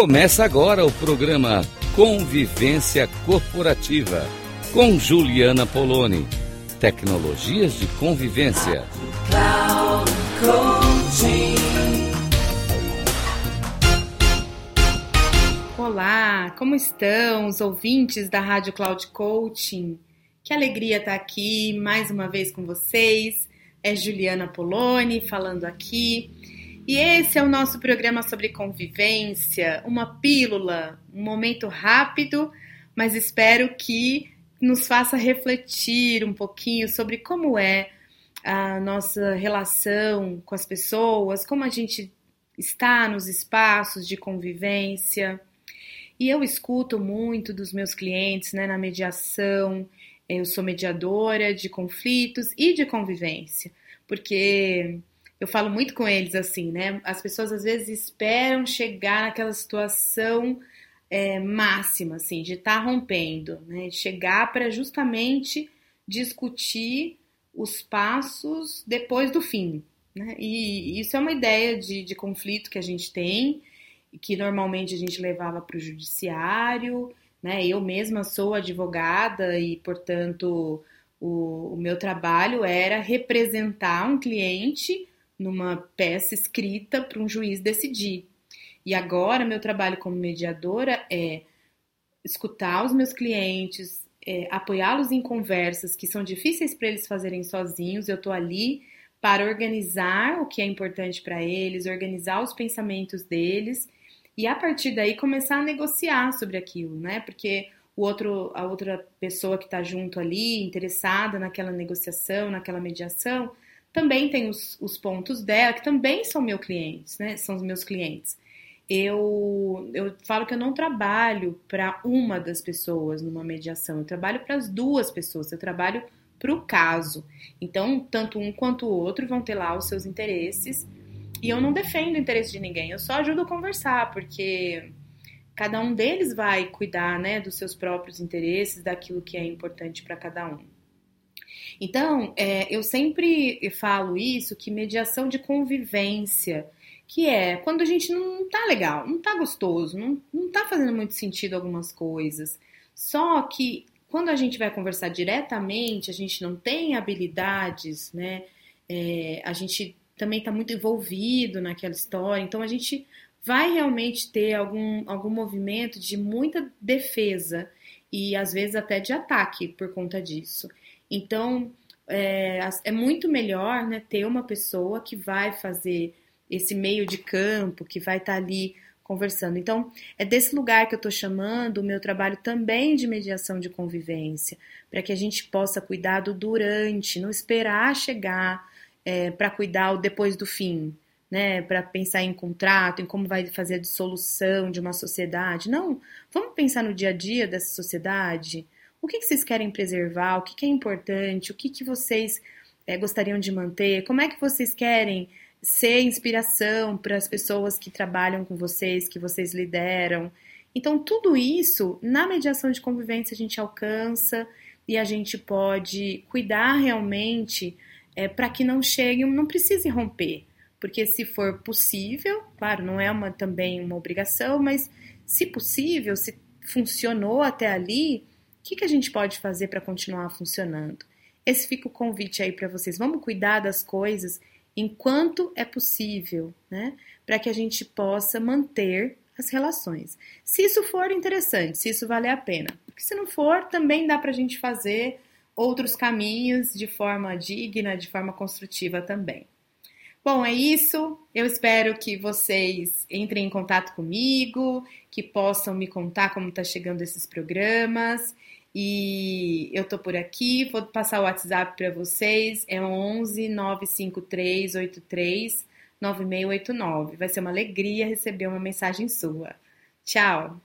Começa agora o programa Convivência Corporativa com Juliana Poloni. Tecnologias de convivência. Olá, como estão os ouvintes da Rádio Cloud Coaching? Que alegria estar aqui mais uma vez com vocês. É Juliana Poloni falando aqui. E esse é o nosso programa sobre convivência, uma pílula, um momento rápido, mas espero que nos faça refletir um pouquinho sobre como é a nossa relação com as pessoas, como a gente está nos espaços de convivência. E eu escuto muito dos meus clientes né, na mediação, eu sou mediadora de conflitos e de convivência, porque eu falo muito com eles assim, né? As pessoas às vezes esperam chegar naquela situação é, máxima, assim, de estar tá rompendo, né? Chegar para justamente discutir os passos depois do fim, né? E isso é uma ideia de, de conflito que a gente tem, que normalmente a gente levava para o judiciário, né? Eu mesma sou advogada e, portanto, o, o meu trabalho era representar um cliente numa peça escrita para um juiz decidir. E agora, meu trabalho como mediadora é escutar os meus clientes, é, apoiá-los em conversas que são difíceis para eles fazerem sozinhos. Eu estou ali para organizar o que é importante para eles, organizar os pensamentos deles e a partir daí começar a negociar sobre aquilo, né? Porque o outro, a outra pessoa que está junto ali, interessada naquela negociação, naquela mediação, também tem os, os pontos dela, que também são meus clientes, né? São os meus clientes. Eu, eu falo que eu não trabalho para uma das pessoas numa mediação, eu trabalho para as duas pessoas, eu trabalho para o caso. Então, tanto um quanto o outro vão ter lá os seus interesses. E eu não defendo o interesse de ninguém, eu só ajudo a conversar, porque cada um deles vai cuidar né, dos seus próprios interesses, daquilo que é importante para cada um. Então, é, eu sempre falo isso, que mediação de convivência, que é quando a gente não tá legal, não tá gostoso, não, não tá fazendo muito sentido algumas coisas. Só que quando a gente vai conversar diretamente, a gente não tem habilidades, né? É, a gente também está muito envolvido naquela história, então a gente vai realmente ter algum, algum movimento de muita defesa e às vezes até de ataque por conta disso. Então, é, é muito melhor né, ter uma pessoa que vai fazer esse meio de campo, que vai estar tá ali conversando. Então, é desse lugar que eu estou chamando o meu trabalho também de mediação de convivência, para que a gente possa cuidar do durante, não esperar chegar é, para cuidar o depois do fim, né? Para pensar em contrato, em como vai fazer a dissolução de uma sociedade. Não, vamos pensar no dia a dia dessa sociedade. O que, que vocês querem preservar? O que, que é importante? O que, que vocês é, gostariam de manter? Como é que vocês querem ser inspiração para as pessoas que trabalham com vocês, que vocês lideram? Então, tudo isso na mediação de convivência a gente alcança e a gente pode cuidar realmente é, para que não chegue, não precise romper. Porque se for possível, claro, não é uma, também uma obrigação, mas se possível, se funcionou até ali, o que, que a gente pode fazer para continuar funcionando? Esse fica o convite aí para vocês. Vamos cuidar das coisas enquanto é possível, né? Para que a gente possa manter as relações. Se isso for interessante, se isso valer a pena. Porque se não for, também dá para a gente fazer outros caminhos de forma digna, de forma construtiva também. Bom, é isso. Eu espero que vocês entrem em contato comigo, que possam me contar como está chegando esses programas. E eu tô por aqui, vou passar o WhatsApp para vocês, é 11 953 83 9689. Vai ser uma alegria receber uma mensagem sua. Tchau!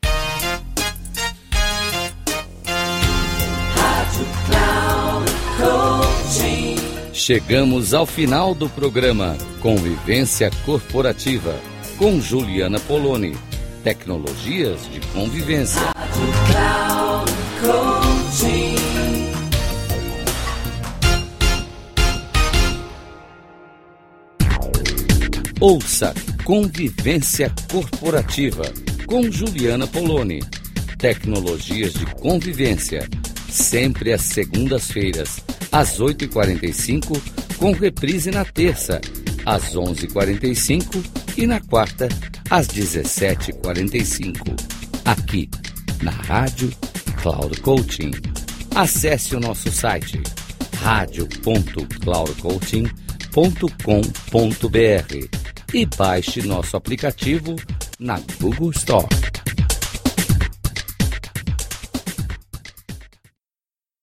Chegamos ao final do programa Convivência Corporativa com Juliana Poloni. Tecnologias de convivência. Ouça Convivência Corporativa com Juliana Poloni. Tecnologias de convivência, sempre às segundas-feiras, às 8h45, com reprise na terça, às 11h45 e na quarta, às 17h45. Aqui, na Rádio Cloud Coaching. Acesse o nosso site radio.cloudcoaching.com.br e baixe nosso aplicativo na Google Store.